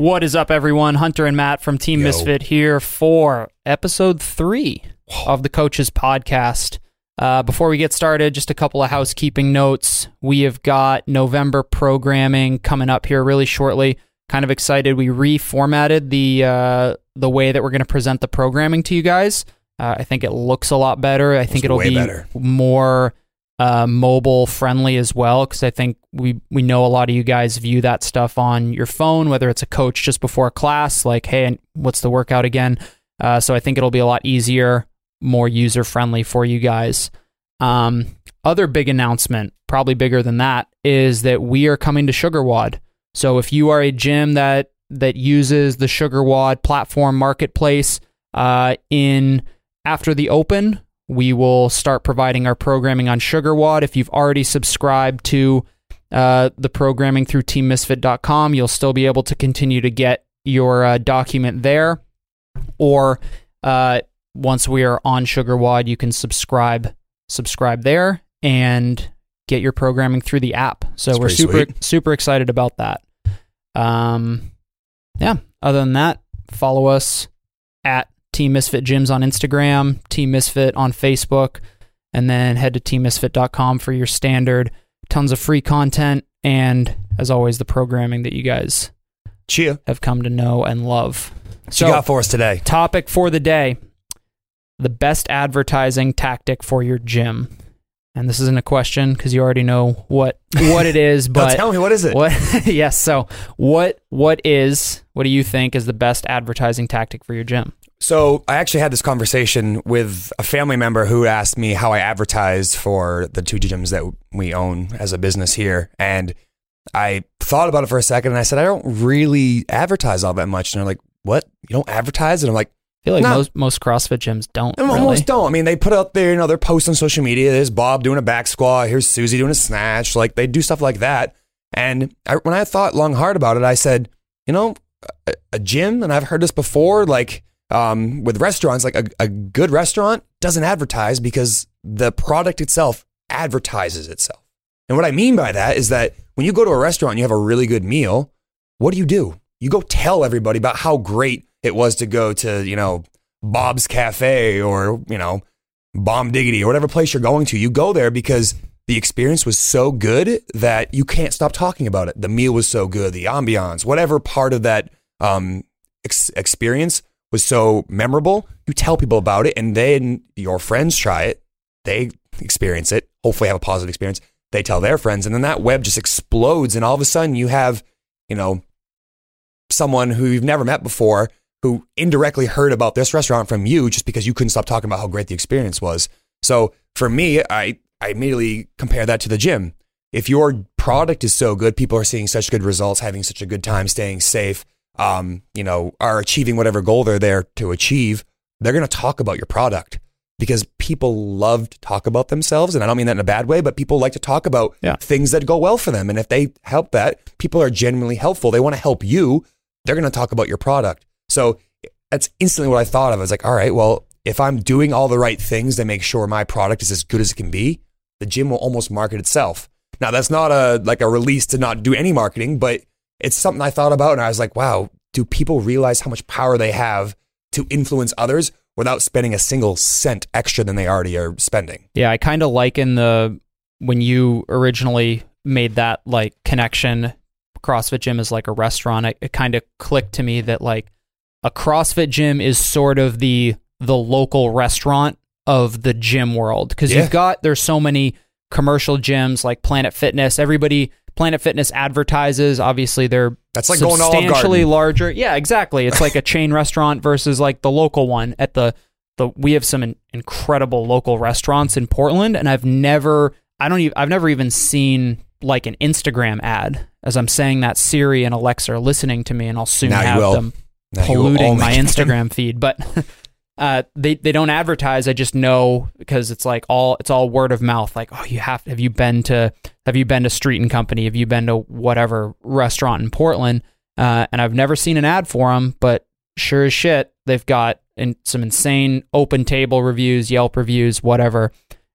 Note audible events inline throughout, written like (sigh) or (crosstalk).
What is up, everyone? Hunter and Matt from Team Yo. Misfit here for episode three of the Coaches Podcast. Uh, before we get started, just a couple of housekeeping notes. We have got November programming coming up here really shortly. Kind of excited. We reformatted the uh, the way that we're going to present the programming to you guys. Uh, I think it looks a lot better. I think it'll be better. more uh, mobile friendly as well because I think we we know a lot of you guys view that stuff on your phone, whether it's a coach just before class, like hey, what's the workout again? Uh, so I think it'll be a lot easier, more user friendly for you guys. Um, other big announcement, probably bigger than that, is that we are coming to SugarWOD. So if you are a gym that that uses the SugarWOD platform marketplace uh, in after the open, we will start providing our programming on SugarWOD. If you've already subscribed to uh, the programming through teammisfit.com, you'll still be able to continue to get your uh, document there. Or uh, once we are on SugarWOD, you can subscribe subscribe there and get your programming through the app. So That's we're super sweet. super excited about that. Um, yeah. Other than that, follow us at Team Misfit Gyms on Instagram, Team Misfit on Facebook, and then head to teammisfit.com for your standard tons of free content and as always the programming that you guys Chia. have come to know and love. What you got for us today? topic for the day: the best advertising tactic for your gym. And this isn't a question because you already know what what it is, (laughs) but tell me what is it? what (laughs) yes so what what is what do you think is the best advertising tactic for your gym So I actually had this conversation with a family member who asked me how I advertise for the two gyms that we own as a business here, and I thought about it for a second, and I said I don't really advertise all that much. And they're like, "What? You don't advertise?" And I'm like, i feel like most most crossfit gyms don't They really. almost don't. I mean, they put out there, you know, their posts on social media. There's Bob doing a back squat. Here's Susie doing a snatch. Like they do stuff like that. And I, when I thought long hard about it, I said, you know, a, a gym, and I've heard this before, like um, with restaurants, like a, a good restaurant doesn't advertise because the product itself advertises itself. And what I mean by that is that when you go to a restaurant and you have a really good meal, what do you do? You go tell everybody about how great it was to go to, you know, Bob's Cafe or, you know, Bomb Diggity or whatever place you're going to. You go there because the experience was so good that you can't stop talking about it. The meal was so good, the ambiance, whatever part of that um, ex- experience was so memorable. You tell people about it, and then your friends try it. They experience it, hopefully have a positive experience. They tell their friends, and then that web just explodes, and all of a sudden you have, you know, someone who you've never met before who indirectly heard about this restaurant from you just because you couldn't stop talking about how great the experience was. So for me, I, I immediately compare that to the gym. If your product is so good, people are seeing such good results, having such a good time, staying safe, um, you know, are achieving whatever goal they're there to achieve, they're going to talk about your product because people love to talk about themselves. And I don't mean that in a bad way, but people like to talk about Yeah. things that go well for them. And if they help that, people are genuinely helpful. They want to help you. They're going to talk about your product. So that's instantly what I thought of. I was like, all right, well, if I'm doing all the right things to make sure my product is as good as it can be, the gym will almost market itself. Now that's not a like a release to not do any marketing, but it's something I thought about and I was like, wow, do people realize how much power they have to influence others without spending a single cent extra than they already are spending? yeah i kind of liken the when you originally made that like connection crossfit gym is like a restaurant it, it kind of clicked to me that like a CrossFit gym is sort of the the local restaurant of the gym world because Yeah. you've got there's so many commercial gyms like Planet Fitness. Everybody Planet Fitness advertises. Obviously, they're That's like going to Olive substantially larger. Yeah, exactly. It's like a chain restaurant versus like the local one at the the. We have some in, incredible local restaurants in Portland, and I've never I don't even I've never even seen like an Instagram ad. As I'm saying that, Siri and Alexa are listening to me, and I'll soon Now have them Now polluting my. (laughs) Instagram feed. But (laughs) uh, they they don't advertise. I just know because it's like all it's all word of mouth. Like, oh, you have have you been to have you been to Street and Company? Have you been to whatever restaurant in Portland? Uh, and I've never seen an ad for them, but sure as shit, they've got in, some insane open table reviews, Yelp reviews, whatever.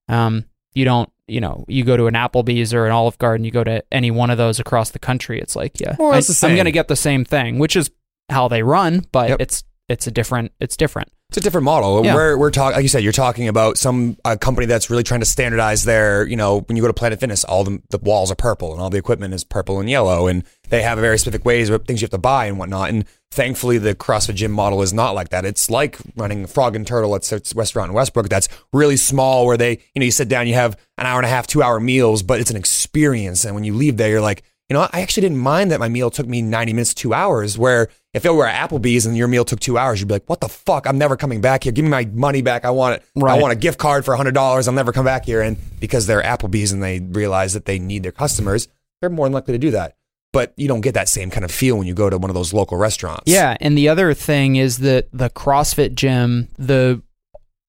Um, you don't you know, you go to an Applebee's or an Olive Garden, you go to any one of those across the country, it's like, yeah, More or I, I'm going to get the same thing, which is how they run, but Yep. it's it's a different it's different. It's a different model. Yeah. We're we're talking, like you said, you're talking about some uh, company that's really trying to standardize their, you know, when you go to Planet Fitness, all the the walls are purple and all the equipment is purple and yellow, and they have very specific ways of things you have to buy and whatnot. And thankfully, the CrossFit gym model is not like that. It's like running Frog and Turtle at its restaurant in Westbrook. That's really small, where they, you know, you sit down, you have an hour and a half, two hour meals, but it's an experience. And when you leave there, you're like, you know, I actually didn't mind that my meal took me 90 minutes, two hours. Where if it were Applebee's and your meal took two hours, you'd be like, what the fuck? I'm never coming back here. Give me my money back. I want it. I want a gift card for $100. I'll never come back here. And because they're Applebee's and they realize that they need their customers, they're more than likely to do that. But you don't get that same kind of feel when you go to one of those local restaurants. Yeah, and the other thing is that the CrossFit gym, the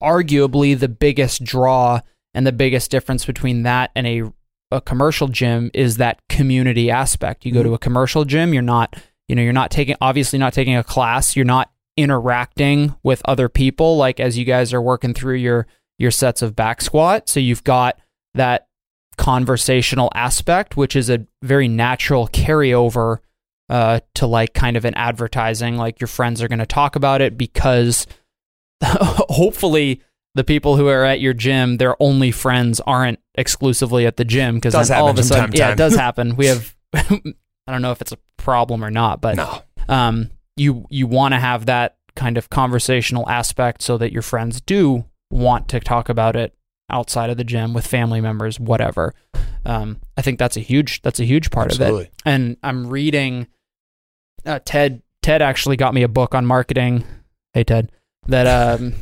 arguably the biggest draw and the biggest difference between that and a a commercial gym is that community aspect. You go to a commercial gym, you're not, you know, you're not taking obviously not taking a class, you're not interacting with other people like as you guys are working through your your sets of back squat. So you've got that conversational aspect, which is a very natural carryover uh, to like kind of an advertising. Like your friends are going to talk about it because (laughs) hopefully the people who are at your gym, their only friends aren't exclusively at the gym because then all of a sudden, yeah, it does (laughs) happen. We have, (laughs) I don't know if it's a problem or not, but No. um, you you want to have that kind of conversational aspect so that your friends do want to talk about it outside of the gym with family members, whatever. Um, I think that's a huge that's a huge part of it and I'm reading uh, Ted Ted actually got me a book on marketing. Hey Ted, that um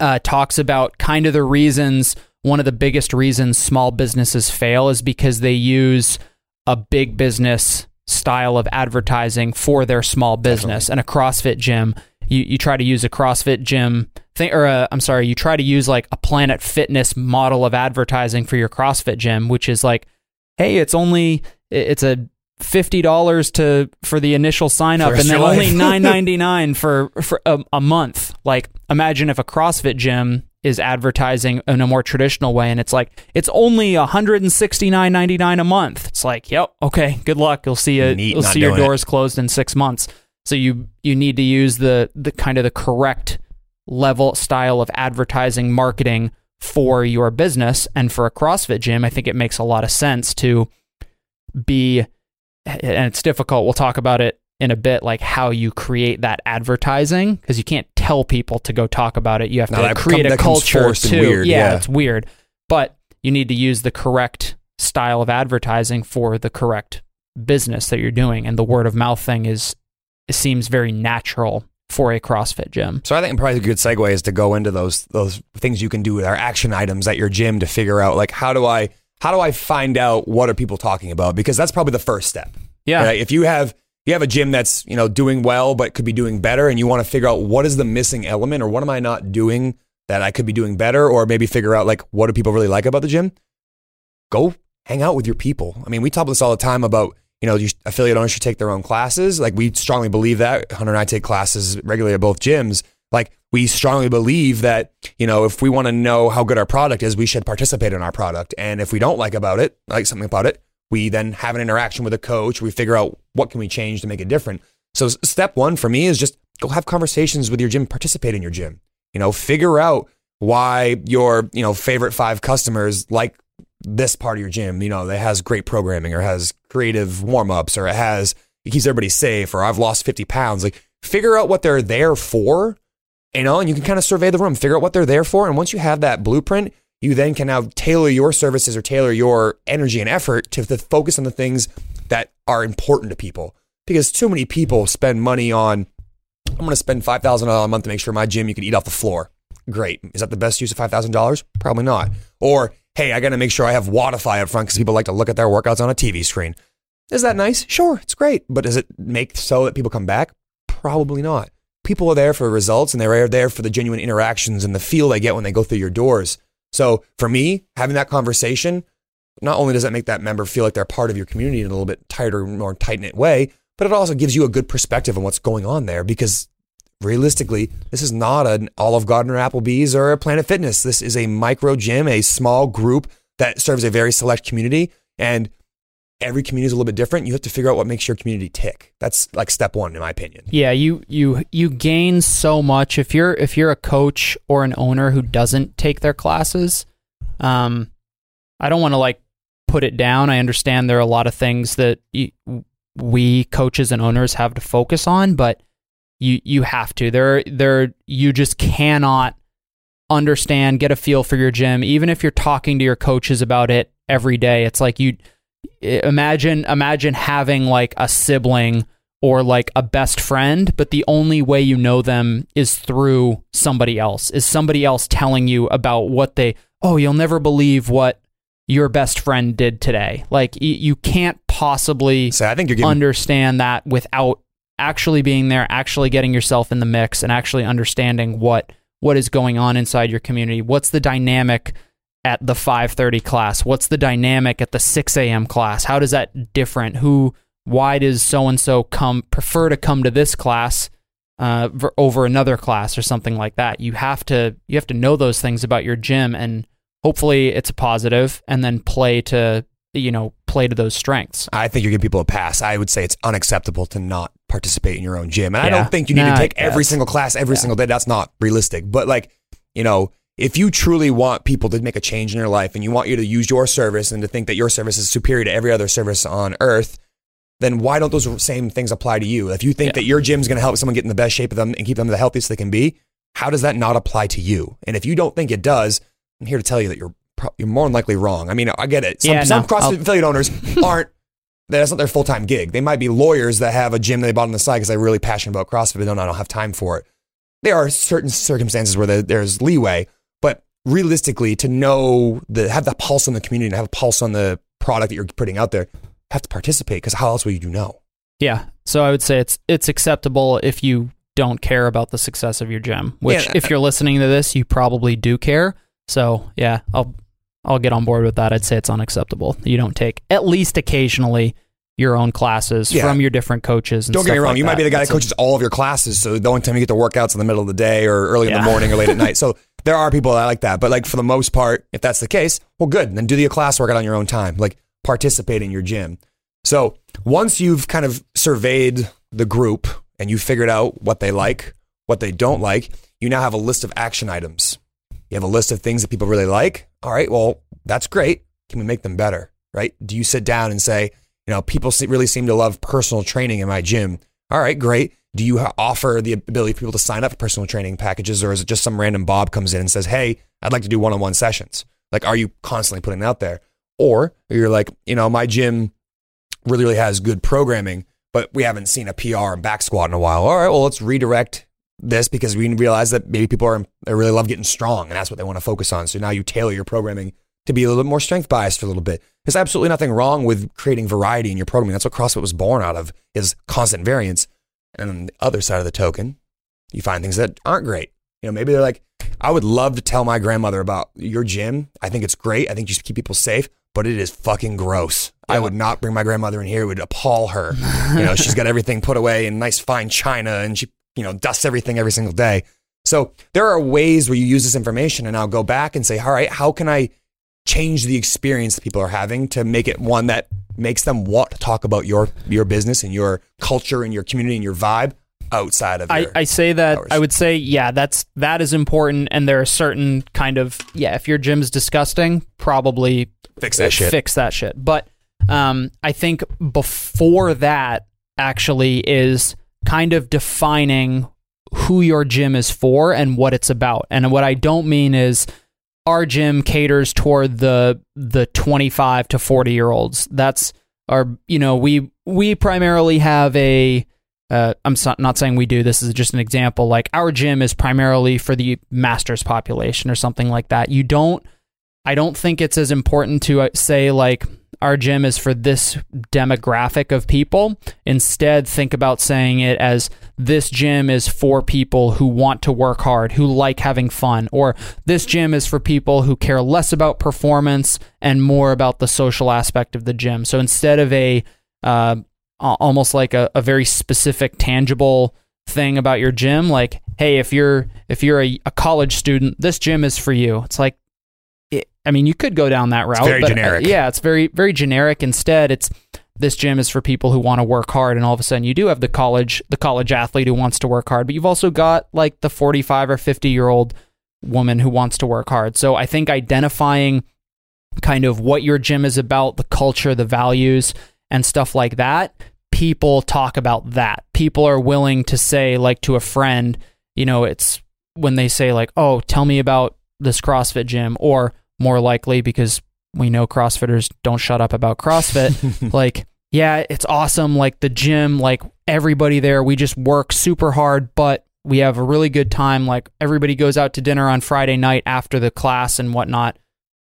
uh, talks about kind of the reasons one of the biggest reasons small businesses fail is because they use a big business style of advertising for their small business and a CrossFit gym. You, you try to use a CrossFit gym thing, or i I'm sorry, you try to use like a Planet Fitness model of advertising for your CrossFit gym, which is like, hey, it's only it's a fifty dollars to for the initial sign up, and then only nine (laughs) ninety nine for for a, a month. Like, imagine if a CrossFit gym is advertising in a more traditional way, and it's like it's only one hundred and sixty nine ninety nine a month. It's like, yep, okay, good luck. You'll see it. Neat, You'll see your doing it. doors closed in six months. So you you need to use the the kind of the correct level style of advertising marketing for your business and for a CrossFit gym. I think it makes a lot of sense to be and it's difficult. We'll talk about it in a bit, like how you create that advertising, because you can't tell people to go talk about it. You have No, to create come- a culture too. weird, yeah. it's weird, but you need to use the correct style of advertising for the correct business that you're doing, and the word of mouth thing is it seems very natural for a CrossFit gym. So I think probably a good segue is to go into those those things you can do with our action items at your gym to figure out like how do I how do I find out what are people talking about because that's probably the first step. Yeah, Right? If you have you have a gym that's you know doing well but could be doing better, and you want to figure out what is the missing element or what am I not doing that I could be doing better, or maybe figure out like what do people really like about the gym. Go hang out with your people. I mean, we talk about this all the time about you know you, affiliate owners should take their own classes. Like we strongly believe that. Hunter and I take classes regularly at both gyms. Like we strongly believe that you know if we want to know how good our product is, we should participate in our product. And if we don't like about it, like something about it, we then have an interaction with a coach. We figure out what can we change to make it different. So step one for me is just go have conversations with your gym, participate in your gym. You know, figure out why your you know favorite five customers like this part of your gym. You know, that has great programming or has creative warm ups or it has it keeps everybody safe or I've lost fifty pounds. Like figure out what they're there for. You know, and you can kind of survey the room, figure out what they're there for, and once you have that blueprint, you then can now tailor your services or tailor your energy and effort to the focus on the things that are important to people. Because too many people spend money on, I'm going to spend five thousand dollars a month to make sure my gym you can eat off the floor. Great, is that the best use of five thousand dollars? Probably not. Or hey, I got to make sure I have Wi-Fi up front because people like to look at their workouts on a TV screen. Is that nice? Sure, it's great, but does it make so that people come back? Probably not. People are there for results and they're there for the genuine interactions and the feel they get when they go through your doors. So for me, having that conversation, not only does that make that member feel like they're part of your community in a little bit tighter, more tight knit way, but it also gives you a good perspective on what's going on there because realistically, this is not an Olive Garden or Applebee's or a Planet Fitness. This is a micro gym, a small group that serves a very select community. And every community is a little bit different. You have to figure out what makes your community tick. That's like step one, in my opinion. Yeah, you you you gain so much if you're if you're a coach or an owner who doesn't take their classes. Um, I don't want to like put it down. I understand there are a lot of things that you, we coaches and owners have to focus on, but you you have to. There there you just cannot understand, get a feel for your gym, even if you're talking to your coaches about it every day. It's like you imagine imagine having like a sibling or like a best friend, but the only way you know them is through somebody else. Is somebody else telling you about what they oh, you'll never believe what your best friend did today. Like y- you can't possibly So I think you're giving understand that without actually being there, actually getting yourself in the mix and actually understanding what what is going on inside your community. What's the dynamic at the 5:30 class? What's the dynamic at the 6 a.m. class? How does that different? Who why does so and so come prefer to come to this class uh, ver- over another class or something like that? You have to you have to know those things about your gym and hopefully it's a positive and then play to you know play to those strengths. I think you're giving people a pass. I would say it's unacceptable to not participate in your own gym. And I don't think you need Nah, to take every single class every Yeah. single day. That's not realistic. But like, you know, if you truly want people to make a change in their life and you want you to use your service and to think that your service is superior to every other service on earth, then why don't those same things apply to you? If you think Yeah. that your gym is going to help someone get in the best shape of them and keep them the healthiest they can be, how does that not apply to you? And if you don't think it does, I'm here to tell you that you're pro- you're more than likely wrong. I mean, I get it. Some, Yeah, some no, CrossFit affiliate owners (laughs) aren't that's not their full time gig. They might be lawyers that have a gym that they bought on the side because they're really passionate about CrossFit, but don't, I don't have time for it. There are certain circumstances where there's leeway, realistically, to know the have the pulse on the community and have a pulse on the product that you're putting out there, have to participate because how else will you know? Yeah. So I would say it's it's acceptable if you don't care about the success of your gym. Which Yeah, if you're listening to this, you probably do care. So yeah, I'll I'll get on board with that. I'd say it's unacceptable. You don't take at least occasionally your own classes Yeah. from your different coaches. And Don't get me wrong, like you might be the guy that That's a- coaches all of your classes, so the only time you get to workouts in the middle of the day or early in the morning or late at night. (laughs) So there are people that like that, but like for the most part, if that's the case, well, good. Then do the class workout on your own time. Like participate in your gym. So once you've kind of surveyed the group and you figured out what they like, what they don't like, you now have a list of action items. You have a list of things that people really like. All right, well, that's great. Can we make them better? Right? Do you sit down and say, you know, people really seem to love personal training in my gym. All right, great. Do you offer the ability for people to sign up for personal training packages, or is it just some random Bob comes in and says, "Hey, I'd like to do one-on-one sessions"? Like, are you constantly putting out there, or you're like, you know, my gym really, really has good programming, but we haven't seen a PR and back squat in a while. All right, well, let's redirect this because we realize that maybe people are they really love getting strong, and that's what they want to focus on. So now you tailor your programming to be a little bit more strength biased for a little bit. There's absolutely nothing wrong with creating variety in your programming. That's what CrossFit was born out of is constant variance. And on the other side of the token, you find things that aren't great. You know, maybe they're like, I would love to tell my grandmother about your gym. I think it's great. I think you should keep people safe, but it is fucking gross. I would not bring my grandmother in here. It would appall her. (laughs) you know, she's got everything put away in nice fine china and she, you know, dusts everything every single day. So there are ways where you use this information and I'll go back and say, all right, how can I change the experience that people are having to make it one that makes them want to talk about your your business and your culture and your community and your vibe outside of I, I say that hours. I would say yeah that's that is important and there are certain kind of yeah if your gym's disgusting probably fix that shit. fix that shit but um I think before that actually is kind of defining who your gym is for and what it's about and what I don't mean is our gym caters toward the the 25 to 40 year olds that's our you know we we primarily have a uh, I'm not saying we do. This is just an example. Like our gym is primarily for the masters population or something like that. You don't. I don't think it's as important to uh, say like our gym is for this demographic of people. Instead, think about saying it as this gym is for people who want to work hard, who like having fun, or this gym is for people who care less about performance and more about the social aspect of the gym. So instead of a uh, almost like a, a very specific tangible thing about your gym like hey if you're if you're a, a college student this gym is for you it's like it, I mean, you could go down that route. very but, uh, generic. yeah, it's very very generic. Instead, it's this gym is for people who want to work hard, and all of a sudden, you do have the college the college athlete who wants to work hard, but you've also got like the forty five or fifty year old woman who wants to work hard. So I think identifying kind of what your gym is about, the culture, the values, and stuff like that. People talk about that. People are willing to say, like to a friend, you know, it's when they say, like, oh, tell me about this CrossFit gym, or more likely because we know CrossFitters don't shut up about CrossFit, (laughs) like, yeah, it's awesome. Like the gym, like everybody there, we just work super hard, but we have a really good time. Like everybody goes out to dinner on Friday night after the class and whatnot.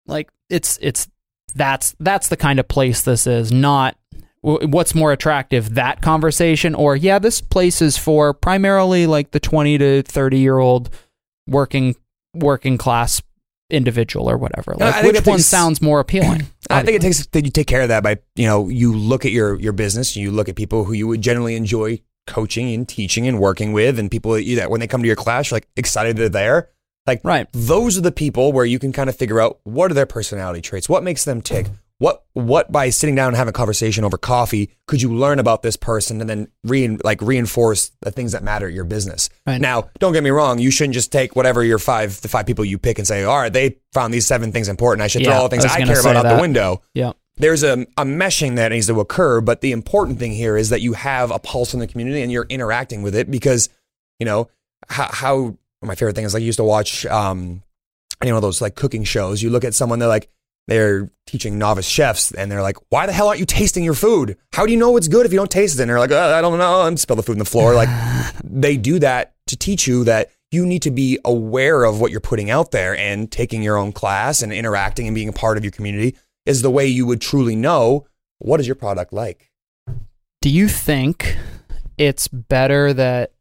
Like it's it's that's that's the kind of place this is. Not what's more attractive that conversation or yeah, this place is for primarily like the twenty to thirty year old working working class individual or whatever. Like which one sounds more appealing? (clears throat) I think it takes that you take care of that by you know you look at your your business, you look at people who you would generally enjoy coaching and teaching and working with, and people that, you, that when they come to your class, you're like excited they're there. Like Right. those are the people where you can kind of figure out what are their personality traits, what makes them tick, what what by sitting down and having a conversation over coffee could you learn about this person and then re, like reinforce the things that matter at your business. Right. Now, don't get me wrong, you shouldn't just take whatever your five the five people you pick and say, all right, they found these seven things important. I should throw all the things I I, care about say out the window Yeah. there's a, a meshing that needs to occur, but the important thing here is that you have a pulse in the community and you're interacting with it because, you know, how, how my favorite thing is like I used to watch, um, any one of those like cooking shows. You look at someone, they're like, they're teaching novice chefs and they're like, why the hell aren't you tasting your food? How do you know it's good if you don't taste it? And they're like, uh, I don't know. And spill the food on the floor. Like (laughs) they do that to teach you that you need to be aware of what you're putting out there and taking your own class and interacting and being a part of your community is the way you would truly know what is your product like. Do you think it's better that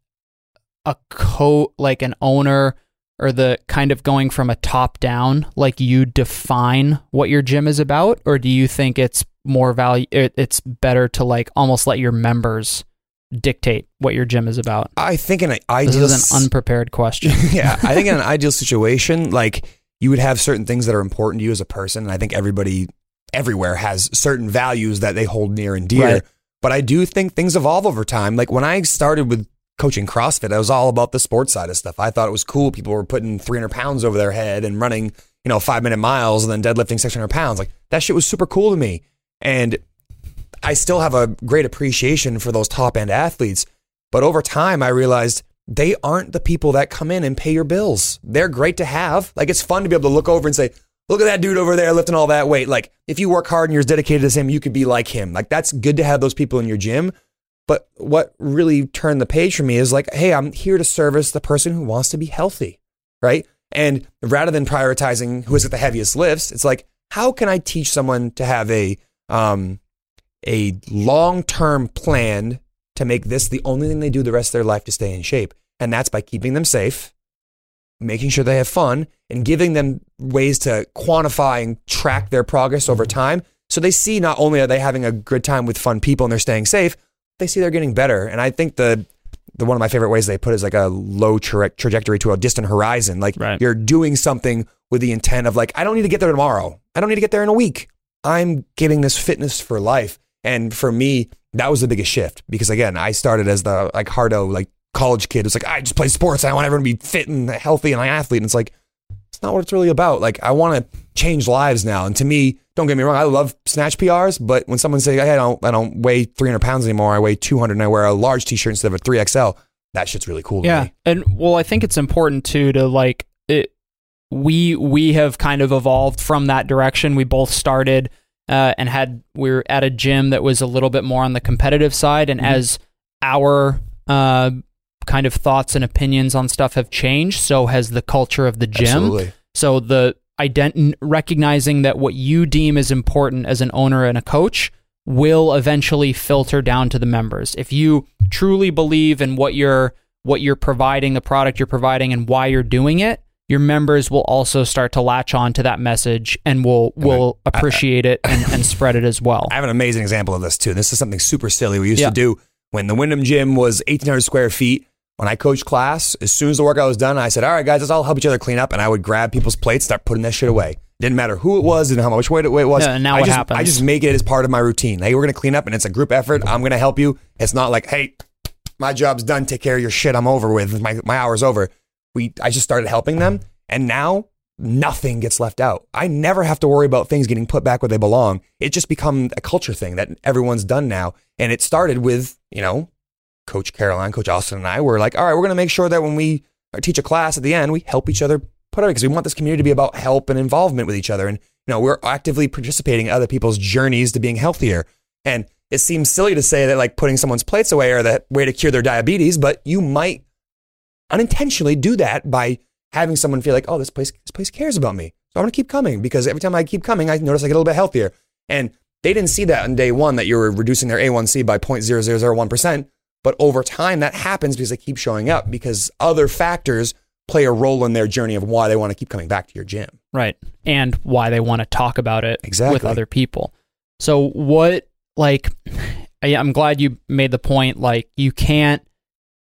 a co like an owner or the kind of going from a top down like you define what your gym is about or do you think it's more value it, it's better to like almost let your members dictate what your gym is about? I think in an ideal, This is an unprepared question. (laughs) yeah, I think in an (laughs) ideal situation, like you would have certain things that are important to you as a person. And I think everybody everywhere has certain values that they hold near and dear. Right. But I do think things evolve over time. Like when I started with coaching CrossFit, I was all about the sports side of stuff. I thought it was cool. People were putting 300 pounds over their head and running, you know, five minute miles and then deadlifting 600 pounds. Like that shit was super cool to me. And I still have a great appreciation for those top end athletes. But over time, I realized they aren't the people that come in and pay your bills. They're great to have. Like it's fun to be able to look over and say, look at that dude over there lifting all that weight. Like if you work hard and you're as dedicated as him, you could be like him. Like that's good to have those people in your gym. But what really turned the page for me is like, hey, I'm here to service the person who wants to be healthy, right? And rather than prioritizing who is at the heaviest lifts, it's like, how can I teach someone to have a um, a long term plan to make this the only thing they do the rest of their life to stay in shape? And that's by keeping them safe, making sure they have fun, and giving them ways to quantify and track their progress over time. So they see not only are they having a good time with fun people and they're staying safe, they see they're getting better. And I think the the one of my favorite ways they put is like a low tra- trajectory to a distant horizon. Like Right. you're doing something with the intent of like, I don't need to get there tomorrow. I don't need to get there in a week. I'm getting this fitness for life. And for me, that was the biggest shift because again, I started as the like hardo like college kid. It's like I just play sports. I want everyone to be fit and healthy and an athlete. And it's like it's not what it's really about. Like I want to change lives now. And to me, don't get me wrong, I love snatch PRs. But when someone says, "Hey, I don't, I don't weigh 300 pounds anymore. I weigh 200, and I wear a large T-shirt instead of a 3XL," that shit's really cool. To Yeah, me. and well, I think it's important too to like it. We we have kind of evolved from that direction. We both started uh, and had we were at a gym that was a little bit more on the competitive side, and Mhm. as our uh, kind of thoughts and opinions on stuff have changed, so has the culture of the gym. Absolutely. So the ident- recognizing that what you deem is important as an owner and a coach will eventually filter down to the members. If you truly believe in what you're what you're providing, the product you're providing and why you're doing it, your members will also start to latch on to that message and will will appreciate it and, and spread it as well. I have an amazing example of this too. This is something super silly we used Yeah. to do when the Windham gym was 1,800 square feet. When I coached class, as soon as the workout was done, I said, "All right, guys, let's all help each other clean up." And I would grab people's plates, start putting that shit away. Didn't matter who it was, didn't know how much weight it was. Yeah, and now I what just, happens? I just make it as part of my routine. Hey, we're gonna clean up, and it's a group effort. I'm gonna help you. It's not like, hey, my job's done. Take care of your shit. I'm over with. My my hour's over. We I just started helping them, and now nothing gets left out. I never have to worry about things getting put back where they belong. It just become a culture thing that everyone's done now, and it started with you know, Coach Caroline, Coach Austin, and I were like, all right, we're gonna make sure that when we uh, teach a class at the end, we help each other put it because we want this community to be about help and involvement with each other, and you know, we're actively participating in other people's journeys to being healthier, and it seems silly to say that like putting someone's plates away are the way to cure their diabetes, but you might unintentionally do that by having someone feel like, oh, this place, this place cares about me. So I'm gonna keep coming because every time I keep coming, I notice I get a little bit healthier. And they didn't see that on day one that you were reducing their A1C by 0.0001%. But over time, that happens because they keep showing up because other factors play a role in their journey of why they want to keep coming back to your gym. Right. And why they want to talk about it exactly. with other people. So what like (sighs) I- I'm glad you made the point like you can't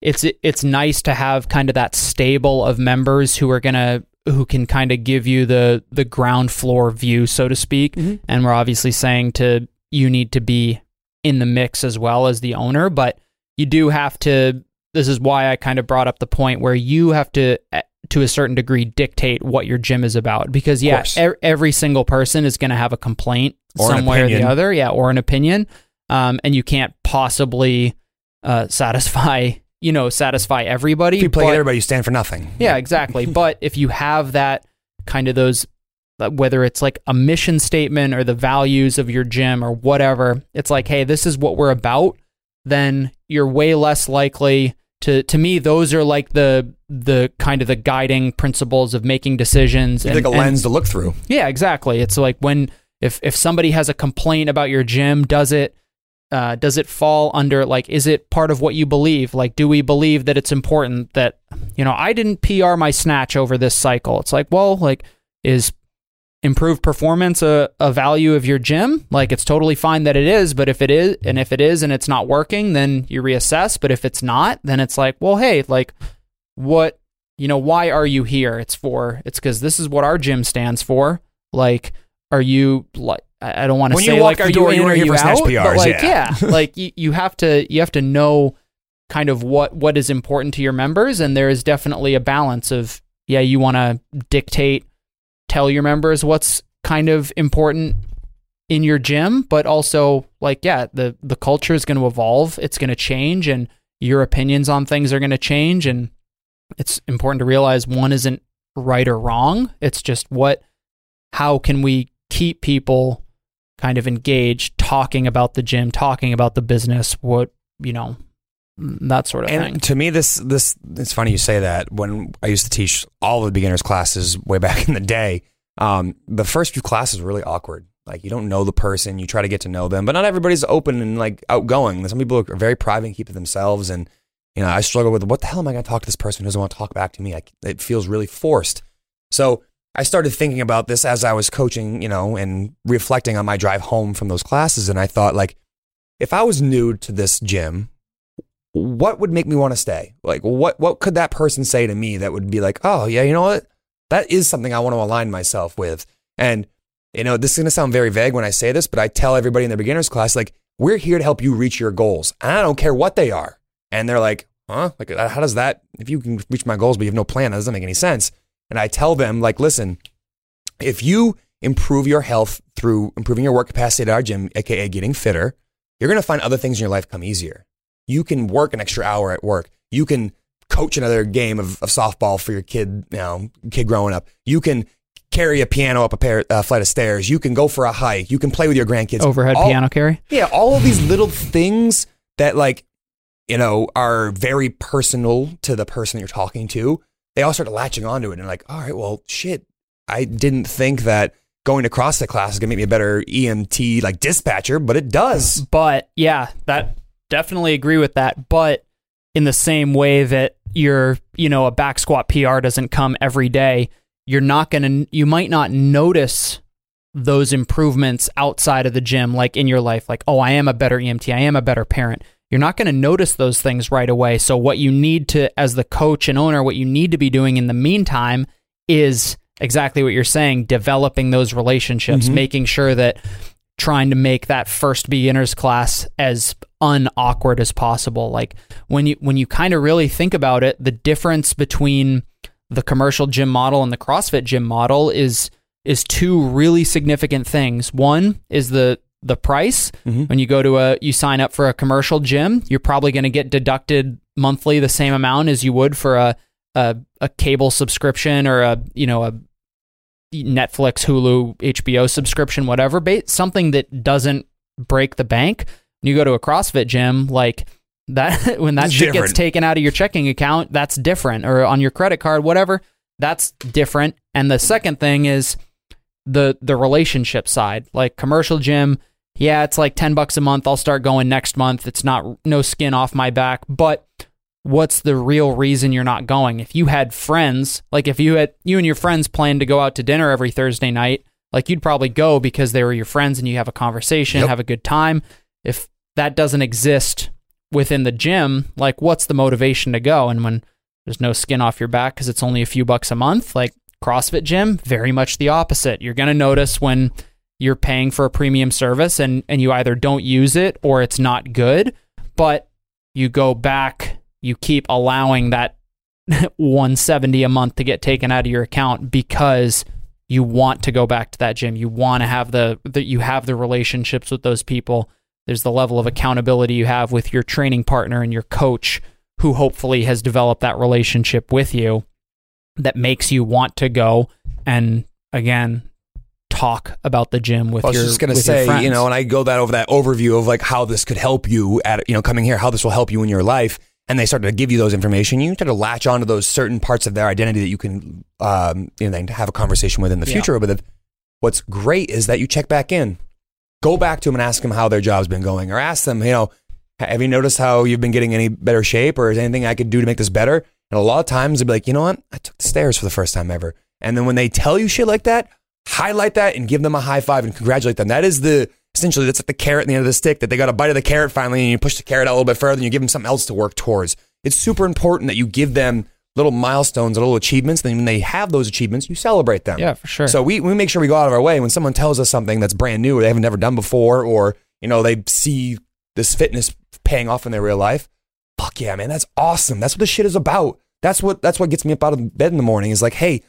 it's it's nice to have kind of that stable of members who are going to who can kind of give you the the ground floor view so to speak Mhm. and we're obviously saying to you need to be in the mix as well as the owner but you do have to this is why I kind of brought up the point where you have to eh, to a certain degree dictate what your gym is about because yeah e- every single person is going to have a complaint Or some way or the other yeah or an opinion um, and you can't possibly uh, satisfy you know satisfy everybody If you play but- everybody, you stand for nothing. yeah, exactly. (laughs) but if you have that kind of those, uh, whether it's like a mission statement or the values of your gym or whatever, it's like, hey, this is what we're about. Then you're way less likely to. To me, those are like the the kind of the guiding principles of making decisions. It's like a and- lens to look through. yeah, exactly. It's like when if if somebody has a complaint about your gym, does it uh, does it fall under like is it part of what you believe? Like, do we believe that it's important that you know I didn't PR my snatch over this cycle? It's like, well, like is improved performance a, a value of your gym? Like, it's totally fine that it is, but if it is, and if it is, and it's not working, then you reassess. But if it's not, then it's like, well, hey, like what you know why are you here it's for it's because this is what our gym stands for like are you like i don't want to say like are door, you in or here you out but like yeah. yeah (laughs) like you, you have to you have to know kind of what what is important to your members and there is definitely a balance of yeah you want to dictate tell your members what's kind of important in your gym but also like yeah the the culture is going to evolve it's going to change and your opinions on things are going to change and it's important to realize one isn't right or wrong it's just what how can we keep people kind of engaged talking about the gym talking about the business what you know that sort of And thing to me, this this it's funny you say that. When I used to teach all the beginners classes way back in the day, um, the first few classes were really awkward. Like you don't know the person, you try to get to know them, but not everybody's open and like outgoing. Some people are very private and keep to themselves. And you know, I struggle with what the hell am I going to talk to this person who doesn't want to talk back to me? I, it feels really forced. So I started thinking about this as I was coaching, you know, and reflecting on my drive home from those classes. And I thought, like, if I was new to this gym, what would make me want to stay? Like, what what could that person say to me that would be like, oh yeah, you know what? That is something I want to align myself with. And you know, this is going to sound very vague when I say this, but I tell everybody in the beginners class, like, we're here to help you reach your goals, and I don't care what they are. And they're like, huh? Like, uh, how does that? If you can reach my goals, but you have no plan, that doesn't make any sense. And I tell them, like, listen, if you improve your health through improving your work capacity at our gym, aka getting fitter, you're going to find other things in your life come easier. You can work an extra hour at work. You can coach another game of, of softball for your kid, you know, kid growing up. You can carry a piano up a pair, uh, flight of stairs. You can go for a hike. You can play with your grandkids. overhead All- piano carry yeah, all of these little things that like, you know, are very personal to the person you're talking to. They all start latching onto it and like, all right, well, shit. I didn't think that going to CrossFit class is gonna make me a better EMT like dispatcher, but it does. But yeah, that definitely agree with that. But in the same way that your, you know, a back squat PR doesn't come every day, you're not going to, you might not notice those improvements outside of the gym, like in your life, like, oh, I am a better EMT, I am a better parent. You're not going to notice those things right away. So, what you need to, as the coach and owner, what you need to be doing in the meantime is exactly what you're saying, developing those relationships, Mhm. making sure that trying to make that first beginners class as unawkward as possible. Like when you when you kind of really think about it, the difference between the commercial gym model and the CrossFit gym model is is two really significant things. One is the the price. Mhm. When you go to a you sign up for a commercial gym, you're probably going to get deducted monthly the same amount as you would for a a, a cable subscription or a you know a Netflix, Hulu, HBO subscription, whatever, ba- something that doesn't break the bank. When you go to a CrossFit gym, like that, (laughs) when that It's shit gets taken out of your checking account, that's different, or on your credit card, whatever, that's different. And the second thing is the the relationship side, like commercial gym. Yeah, it's like ten bucks a month. I'll start going next month. It's not no skin off my back, but what's the real reason you're not going? If you had friends, like if you had you and your friends planned to go out to dinner every Thursday night, like you'd probably go because they were your friends and you have a conversation, Yep. have a good time. If that doesn't exist within the gym, like what's the motivation to go? And when there's no skin off your back because it's only a few bucks a month, like CrossFit gym, very much the opposite. You're going to notice when you're paying for a premium service and, and you either don't use it or it's not good, but you go back, you keep allowing that (laughs) 170 a month to get taken out of your account because you want to go back to that gym. You want to have the that you have the relationships with those people. There's the level of accountability you have with your training partner and your coach who hopefully has developed that relationship with you that makes you want to go and again talk about the gym with I was your just gonna say, you know, and I go that over that overview of like how this could help you at, you know, coming here, how this will help you in your life, and they start to give you those information. You try to latch onto those certain parts of their identity that you can, um, you know, then have a conversation with in the future. But what's great is that you check back in, go back to them and ask them how their job's been going, or ask them, you know, have you noticed how you've been getting any better shape, or is there anything I could do to make this better? And a lot of times they'll be like, you know what, I took the stairs for the first time ever. And then when they tell you shit like that, highlight that and give them a high five and congratulate them. That is the essentially that's like the carrot at the end of the stick that they got a bite of the carrot finally and you push the carrot out a little bit further and you give them something else to work towards. It's super important that you give them little milestones, little achievements. Then when they have those achievements, you celebrate them. yeah, for sure. So we, we make sure we go out of our way when someone tells us something that's brand new or they haven't never done before, or you know they see this fitness paying off in their real life. Fuck yeah, man, that's awesome. That's what this shit is about. That's what that's what gets me up out of bed in the morning. Is like, hey,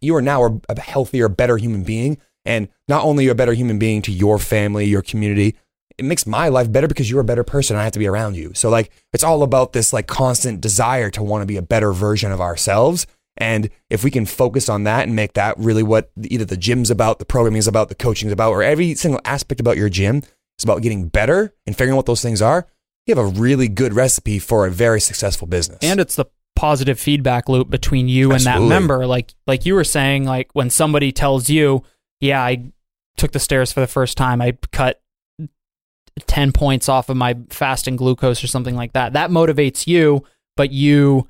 you are now a healthier, better human being, and not only you're a better human being to your family, your community. It makes my life better because you're a better person. And I have to be around you. So like, it's all about this like constant desire to want to be a better version of ourselves. And if we can focus on that and make that really what either the gym's about, the programming is about, the coaching is about, or every single aspect about your gym is about getting better and figuring out what those things are, you have a really good recipe for a very successful business. and it's the positive feedback loop between you and that member like like you were saying like when somebody tells you yeah i took the stairs for the first time. I cut 10 points off of my fasting glucose or something like that. That motivates you but you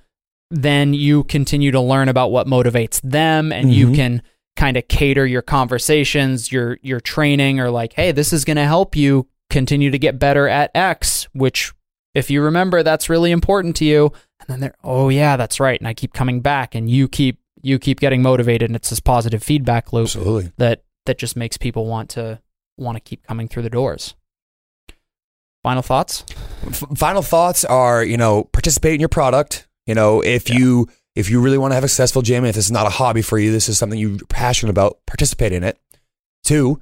then you continue to learn about what motivates them and you Mhm. can kind of cater your conversations your your training or like hey this is going to help you continue to get better at x which if you remember that's really important to you. And then they're oh yeah that's right and i keep coming back and you keep you keep getting motivated and it's this positive feedback loop absolutely. that that just makes people want to want to keep coming through the doors. Final thoughts? F- final thoughts are you know participate in your product. You know if you if you really want to have a successful gym if this is not a hobby for you this is something you're passionate about participate in it. Two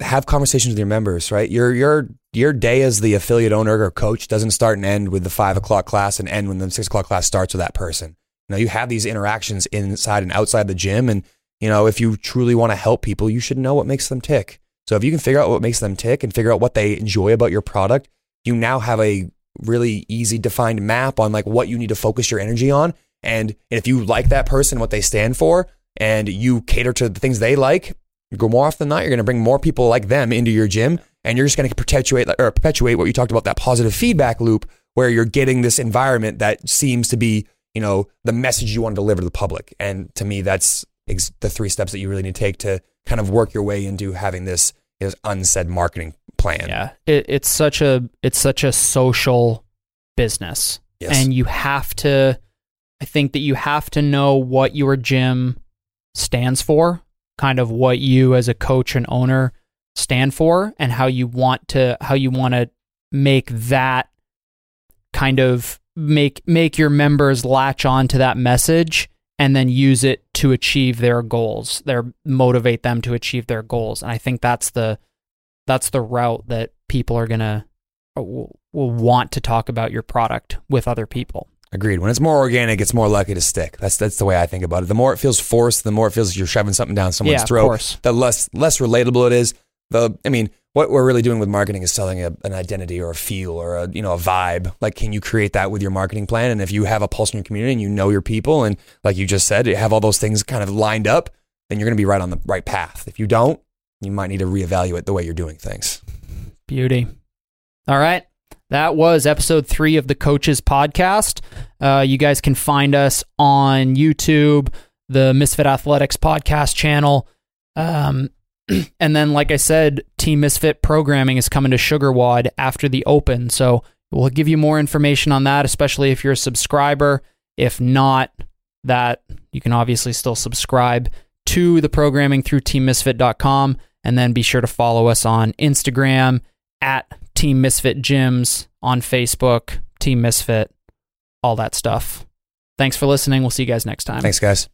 have conversations with your members right? Your your your day as the affiliate owner or coach doesn't start and end with the five o'clock class and end when the six o'clock class starts with that person you know you have these interactions inside and outside the gym and you know if you truly want to help people you should know what makes them tick so if you can figure out what makes them tick and figure out what they enjoy about your product you now have a really easy defined map on like what you need to focus your energy on. And if you like that person, what they stand for, and you cater to the things they like, go more often than not, you're going to bring more people like them into your gym, and you're just going to perpetuate or perpetuate what you talked about that positive feedback loop, where you're getting this environment that seems to be, you know, the message you want to deliver to the public. And to me, that's ex- the three steps that you really need to take to kind of work your way into having this, this unsaid marketing plan. yeah it, it's such a it's such a social business Yes. and you have to i think that you have to know what your gym stands for, kind of what you as a coach and owner stand for and how you want to how you want to make that kind of make make your members latch on to that message and then use it to achieve their goals their motivate them to achieve their goals and i think that's the that's the route that people are going to uh, will, will want to talk about your product with other people Agreed. When it's more organic, it's more likely to stick. That's that's the way I think about it. The more it feels forced, the more it feels like you're shoving something down someone's Yeah, throat. The less less relatable it is. The I mean, what we're really doing with marketing is selling a, an identity or a feel or a you know a vibe. Like, can you create that with your marketing plan? And if you have a pulse in your community and you know your people, and like you just said, you have all those things kind of lined up, then you're going to be right on the right path. If you don't, you might need to reevaluate the way you're doing things. Beauty. All right. That was episode three of the Coaches Podcast. Uh, you guys can find us on YouTube, the Misfit Athletics podcast channel. Um, (clears throat) and then, like I said, Team Misfit programming is coming to SugarWOD after the Open. So we'll give you more information on that, especially if you're a subscriber. If not, that you can obviously still subscribe to the programming through teammisfit.com and then be sure to follow us on Instagram at Team Misfit Gyms, on Facebook, Team Misfit, all that stuff. Thanks for listening. We'll see you guys next time. Thanks, guys.